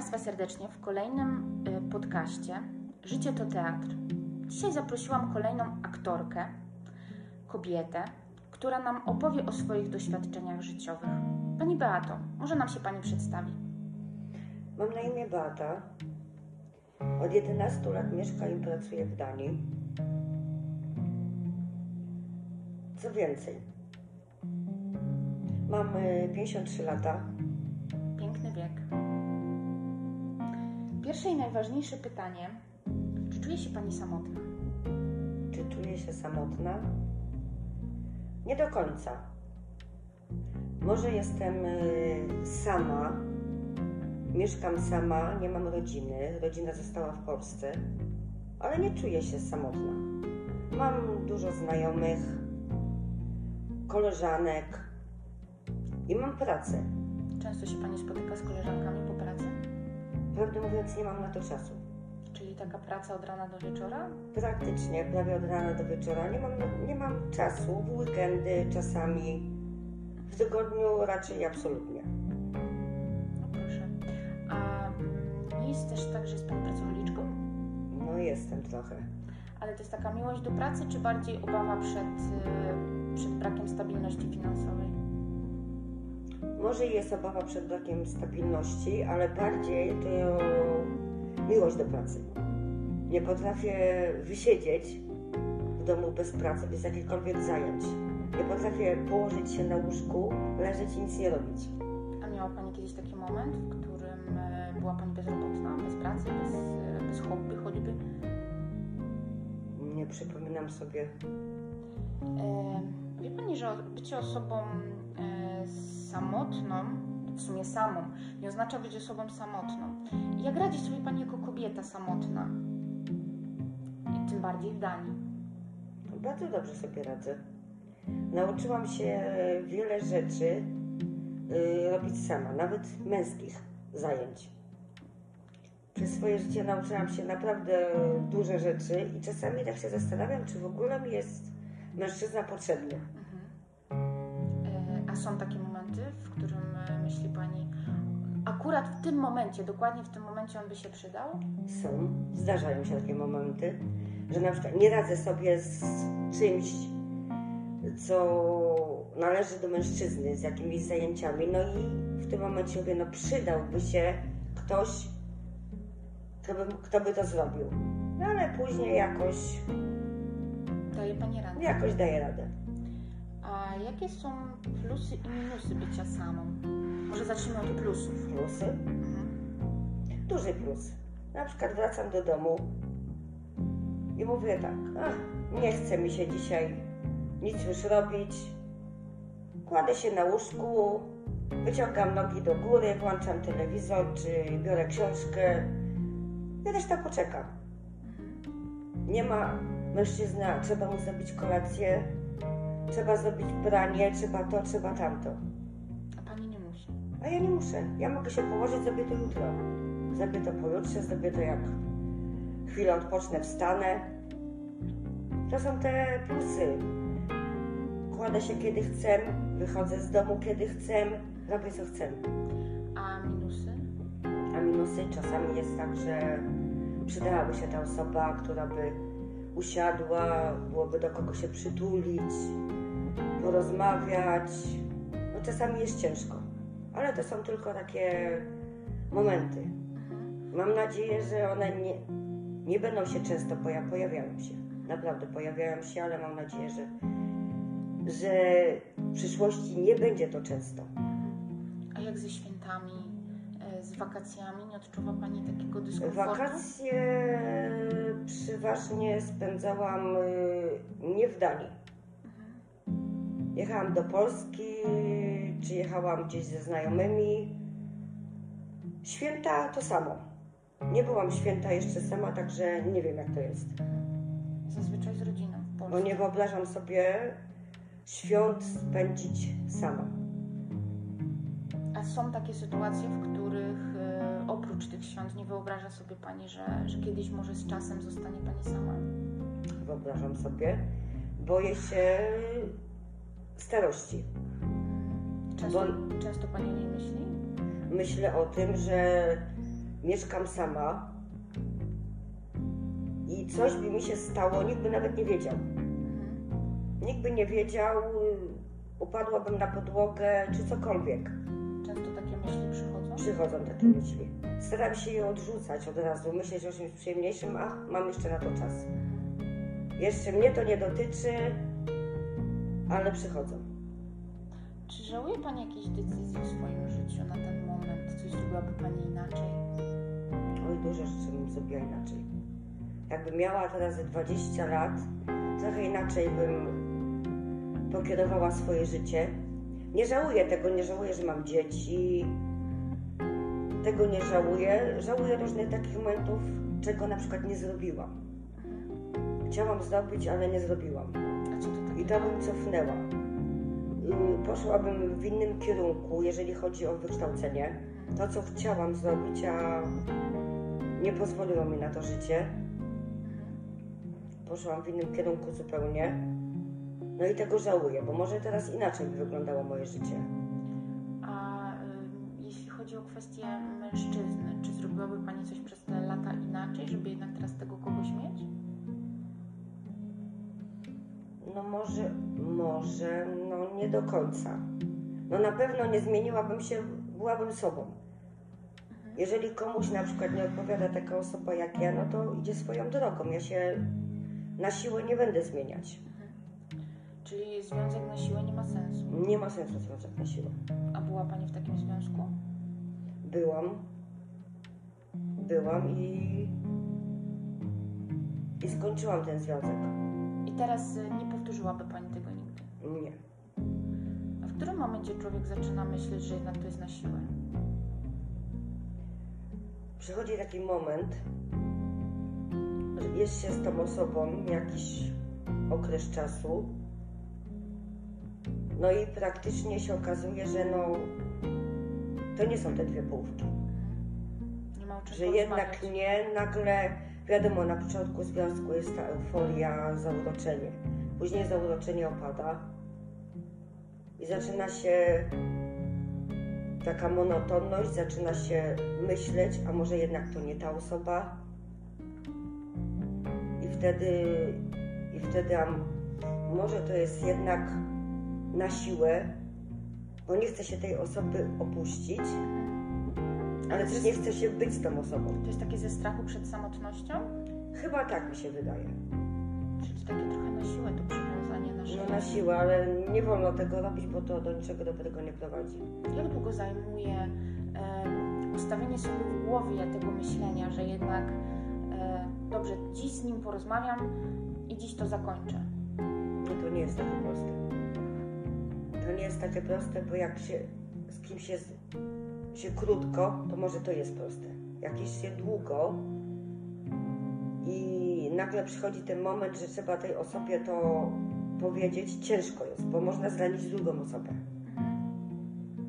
Państwa serdecznie w kolejnym y, podcaście Życie to teatr. Dzisiaj zaprosiłam kolejną aktorkę, kobietę, która nam opowie o swoich doświadczeniach życiowych. Pani Beato, może nam się Pani przedstawi? Mam na imię Beata. Od 11 lat mieszkam i pracuję w Danii. Co więcej, mam y, 53 lata. Pierwsze i najważniejsze pytanie. Czy czuje się Pani samotna? Czy czuję się samotna? Nie do końca. Może jestem y, sama, mieszkam sama, nie mam rodziny, rodzina została w Polsce, ale nie czuję się samotna. Mam dużo znajomych, koleżanek i mam pracę. Często się Pani spotyka z koleżankami po? Prawdę mówiąc, nie mam na to czasu. Czyli taka praca od rana do wieczora? Praktycznie prawie od rana do wieczora. Nie mam, nie mam czasu, w weekendy czasami, w tygodniu raczej absolutnie. No proszę. A nie jest też tak, że jest Pani pracowniczką? No jestem trochę. Ale to jest taka miłość do pracy, czy bardziej obawa przed, y, przed brakiem stabilności finansowej? Może jest obawa przed brakiem stabilności, ale bardziej to miłość do pracy. Nie potrafię wysiedzieć w domu bez pracy, bez jakichkolwiek zajęć. Nie potrafię położyć się na łóżku, leżeć i nic nie robić. A miała Pani kiedyś taki moment, w którym e, była Pani bezrobotna, bez pracy, bez, e, bez hobby choćby? Nie przypominam sobie. E, Wie Pani, że bycie osobą samotną, w sumie samą, nie oznacza być osobą samotną. Jak radzi sobie Pani jako kobieta samotna? I tym bardziej w Danii. Bardzo dobrze sobie radzę. Nauczyłam się wiele rzeczy y, robić sama, nawet męskich zajęć. Przez swoje życie nauczyłam się naprawdę duże rzeczy i czasami tak się zastanawiam, czy w ogóle mi jest mężczyzna potrzebny. Są takie momenty, w którym e, myśli Pani, akurat w tym momencie, dokładnie w tym momencie on by się przydał? Są, zdarzają się takie momenty, że na przykład nie radzę sobie z czymś, co należy do mężczyzny, z jakimiś zajęciami, no i w tym momencie mówię, no przydałby się ktoś, kto by, kto by to zrobił. No ale później jakoś, Daje Pani radę. jakoś daję radę. A jakie są plusy i minusy bycia samą? Może zacznijmy od plusów. Plusy? Mhm. Duży plus. Na przykład wracam do domu i mówię tak, ach, nie chce mi się dzisiaj nic już robić. Kładę się na łóżku, wyciągam nogi do góry, włączam telewizor czy biorę książkę i reszta poczekam. Nie ma mężczyzna, trzeba mu zrobić kolację, trzeba zrobić pranie, trzeba to, trzeba tamto. A Pani nie musi. A ja nie muszę. Ja mogę się położyć, zrobię to jutro. Zrobię to pojutrze, zrobię to jak chwilę odpocznę, wstanę. To są te plusy. Kładę się kiedy chcę, wychodzę z domu kiedy chcę, robię co chcę. A minusy? A minusy czasami jest tak, że przydałaby się ta osoba, która by usiadła, byłoby do kogo się przytulić, porozmawiać. No czasami jest ciężko, ale to są tylko takie momenty. Mam nadzieję, że one nie, nie będą się często pojawiać. Pojawiają się. Naprawdę pojawiają się, ale mam nadzieję, że, że w przyszłości nie będzie to często. A jak ze świętami, e, z wakacjami? Nie odczuwa Pani takiego dyskomfortu? Wakacje przeważnie spędzałam y, nie w Danii. Jechałam do Polski, czy jechałam gdzieś ze znajomymi. Święta to samo. Nie byłam święta jeszcze sama, także nie wiem jak to jest. Zazwyczaj z rodziną w Polsce. Bo nie wyobrażam sobie świąt spędzić sama. A są takie sytuacje, w których e, oprócz tych świąt nie wyobraża sobie Pani, że, że kiedyś może z czasem zostanie Pani sama? Wyobrażam sobie. Boję się starości. Często, Bo- często Pani o niej myśli? Myślę o tym, że mieszkam sama i coś by mi się stało, nikt by nawet nie wiedział. Mhm. Nikt by nie wiedział, upadłabym na podłogę czy cokolwiek. Często takie myśli przychodzą? Przychodzą takie myśli. Staram się je odrzucać od razu, myśleć o czymś przyjemniejszym, a mam jeszcze na to czas. Jeszcze mnie to nie dotyczy, ale przychodzą. Czy żałuje Pani jakiejś decyzji w swoim życiu na ten moment? Coś zrobiłaby Pani inaczej? Oj, dużo rzeczy bym zrobiła inaczej. Jakbym miała teraz ze 20 lat, trochę inaczej bym pokierowała swoje życie. Nie żałuję tego, nie żałuję, że mam dzieci. Tego nie żałuję. Żałuję różnych takich momentów, czego na przykład nie zrobiłam. Chciałam zrobić, ale nie zrobiłam. To bym cofnęła. Y, Poszłabym w innym kierunku, jeżeli chodzi o wykształcenie. To, co chciałam zrobić, a nie pozwoliło mi na to życie. Poszłam w innym kierunku zupełnie. No i tego żałuję, bo może teraz inaczej by wyglądało moje życie. A y, jeśli chodzi o kwestię mężczyzny, czy zrobiłaby Pani coś przez te lata inaczej, żeby jednak No może, może, no nie do końca. No na pewno nie zmieniłabym się, byłabym sobą. Jeżeli komuś na przykład nie odpowiada taka osoba jak ja, no to idzie swoją drogą. Ja się na siłę nie będę zmieniać. Czyli związek na siłę nie ma sensu. Nie ma sensu związek na siłę. A była Pani w takim związku? Byłam, byłam i, i skończyłam ten związek. I teraz y, nie powtórzyłaby Pani tego nigdy. Nie. A w którym momencie człowiek zaczyna myśleć, że jednak to jest na siłę? Przychodzi taki moment, że jest się z tą osobą jakiś okres czasu, no i praktycznie się okazuje, że no to nie są te dwie połówki. Nie ma o czym Że jednak nie, nagle wiadomo, na początku związku jest ta euforia, zauroczenie. Później zauroczenie opada i zaczyna się taka monotonność, zaczyna się myśleć, a może jednak to nie ta osoba. I wtedy, i wtedy a może to jest jednak na siłę, bo nie chce się tej osoby opuścić, ale też nie chce się być z tą osobą. To jest takie ze strachu przed samotnością? Chyba tak mi się wydaje. Czyli takie trochę na siłę to przywiązanie na szyję. No na siłę, ale nie wolno tego robić, bo to do niczego dobrego nie prowadzi. Jak długo zajmuje ustawienie sobie w głowie tego myślenia, że jednak e, dobrze, dziś z nim porozmawiam i dziś to zakończę? No to nie jest takie proste. To nie jest takie proste, bo jak się z kimś jest się krótko, to może to jest proste. Jak jest się długo i nagle przychodzi ten moment, że trzeba tej osobie to powiedzieć, ciężko jest, bo można zranić drugą osobę.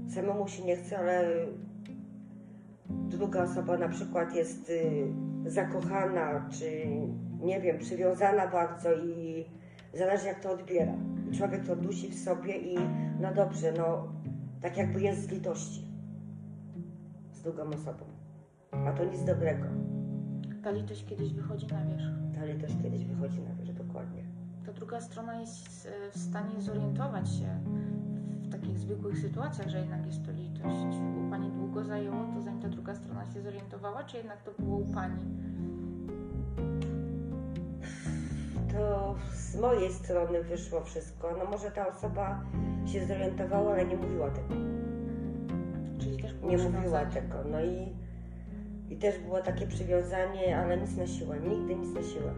Samemu się nie chce, ale druga osoba na przykład jest y, zakochana, czy nie wiem, przywiązana bardzo i zależy jak to odbiera. Człowiek to dusi w sobie i no dobrze, no tak jakby jest z litości z drugą osobą. A to nic dobrego. Ta litość kiedyś wychodzi na wierzch. Ta litość kiedyś wychodzi na wierzch dokładnie. Ta druga strona jest e, w stanie zorientować się w takich zwykłych sytuacjach, że jednak jest to litość. U Pani długo zajęło to, zanim ta druga strona się zorientowała, czy jednak to było u Pani? To z mojej strony wyszło wszystko. No może ta osoba się zorientowała, ale nie mówiła tego. Nie mówiła tego. No i, i też było takie przywiązanie, ale nic na siłę. Nigdy nic na siłę.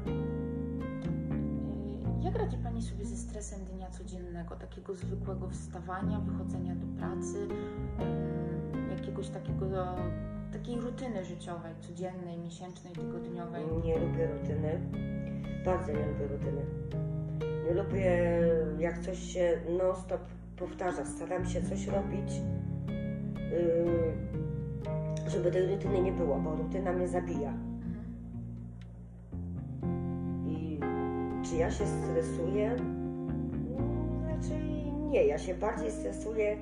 Jak radzi Pani sobie ze stresem dnia codziennego, takiego zwykłego wstawania, wychodzenia do pracy, ym, jakiegoś takiego, takiej rutyny życiowej, codziennej, miesięcznej, tygodniowej? Nie lubię rutyny. Bardzo nie lubię rutyny. Nie lubię, jak coś się non-stop powtarza. Staram się coś robić, żeby tej rutyny nie było, bo rutyna mnie zabija. Mhm. I czy ja się stresuję? Raczej nie. Ja się bardziej stresuję,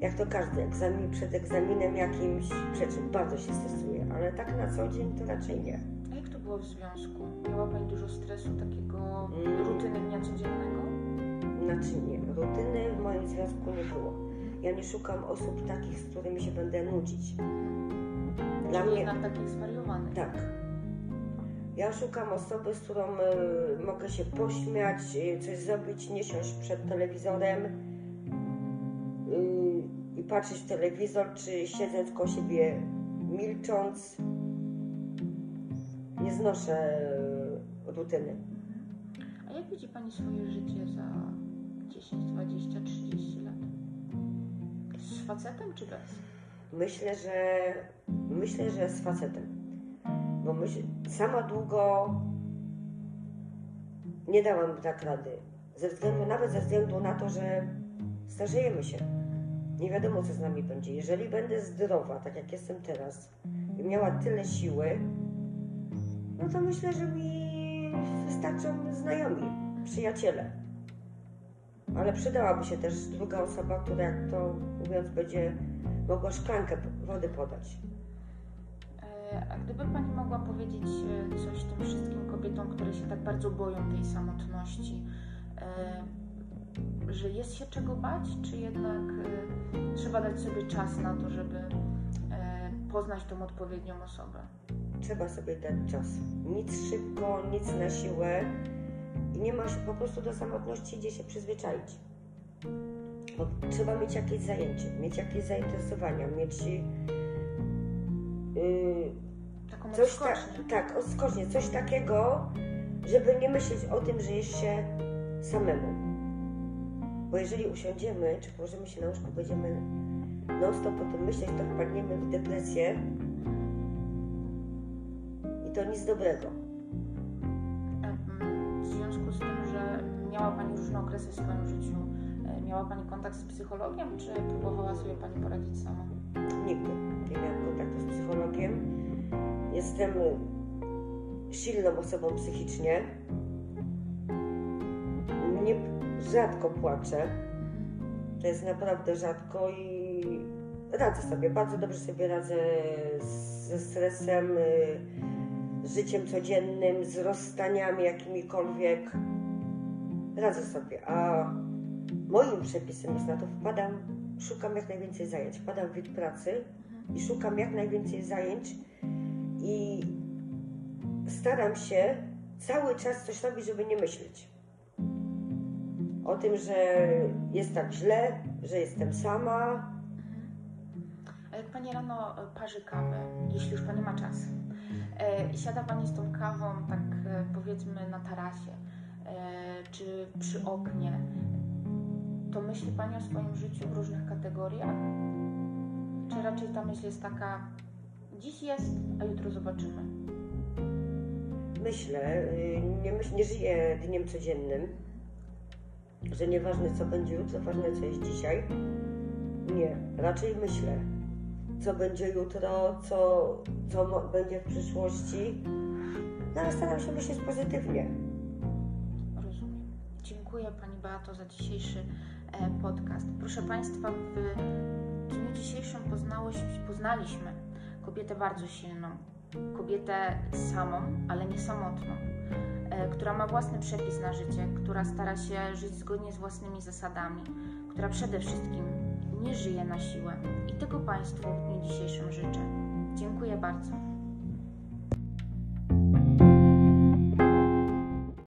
jak to każdy egzamin, przed egzaminem jakimś, przed czym bardzo się stresuję, ale tak na co dzień to raczej nie. A jak to było w związku? Miała Pani dużo stresu, takiego Mm. rutyny dnia codziennego? Znaczy nie, rutyny w moim związku nie było. Ja nie szukam osób takich, z którymi się będę nudzić. Dla Czyli mnie jednak takich zwariowanych. tak. Ja szukam osoby, z którą y, mogę się pośmiać, y, coś zrobić, nie siąść przed telewizorem y, i patrzeć w telewizor, czy siedząc koło siebie milcząc. Nie znoszę y, rutyny. A jak widzi Pani swoje życie za 10, 20, 30 lat? Facetem czy bez? Myślę, że myślę, że z facetem. Bo myśl, sama długo nie dałam tak rady. Ze względu, nawet ze względu na to, że starzejemy się. Nie wiadomo, co z nami będzie. Jeżeli będę zdrowa, tak jak jestem teraz, i miała tyle siły, no to myślę, że mi wystarczą znajomi, przyjaciele. Ale przydałaby się też druga osoba, która, jak to mówiąc, będzie mogła szklankę wody podać. E, A gdyby Pani mogła powiedzieć e, coś tym wszystkim kobietom, które się tak bardzo boją tej samotności, e, że jest się czego bać, czy jednak trzeba dać sobie czas na to, żeby poznać tą odpowiednią osobę? Trzeba sobie dać czas. Nic szybko, nic na siłę. I nie ma się po prostu do samotności gdzie się przyzwyczaić. Bo trzeba mieć jakieś zajęcie, mieć jakieś zainteresowania, mieć yy, Taką coś ta, tak, odskocznie, coś takiego, żeby nie myśleć o tym, że jest się samemu. Bo jeżeli usiądziemy, czy położymy się na łóżku, będziemy non stop o tym myśleć, to wpadniemy w depresję i to nic dobrego. Miała Pani różne okresy w swoim życiu, e, miała Pani kontakt z psychologiem, czy próbowała sobie Pani poradzić sama? Nigdy nie miałam kontaktu z psychologiem. Jestem silną osobą psychicznie. Nie, rzadko płaczę. To jest naprawdę rzadko i radzę sobie, bardzo dobrze sobie radzę ze stresem, z życiem codziennym, z rozstaniami jakimikolwiek. Radzę sobie, a moim przepisem jest na to wpadam, szukam jak najwięcej zajęć, wpadam w wiek pracy i szukam jak najwięcej zajęć i staram się cały czas coś robić, żeby nie myśleć. O tym, że jest tak źle, że jestem sama. A jak Pani rano e, parzy kawę, jeśli już Pani ma czas, e, i siada Pani z tą kawą, tak e, powiedzmy na tarasie, e, czy przy oknie, to myśli Pani o swoim życiu w różnych kategoriach? Czy raczej ta myśl jest taka, dziś jest, a jutro zobaczymy? Myślę, y, nie, myśl, nie żyję dniem codziennym, że nieważne co będzie jutro, ważne co jest dzisiaj. Nie, raczej myślę, co będzie jutro, co, co będzie w przyszłości. No ale staram się myśleć pozytywnie. Dziękuję Pani Beato za dzisiejszy e, podcast. Proszę Państwa, w dniu dzisiejszym poznaliśmy kobietę bardzo silną, kobietę samą, ale nie samotną, e, która ma własny przepis na życie, która stara się żyć zgodnie z własnymi zasadami, która przede wszystkim nie żyje na siłę. I tego Państwu w dniu dzisiejszym życzę. Dziękuję bardzo.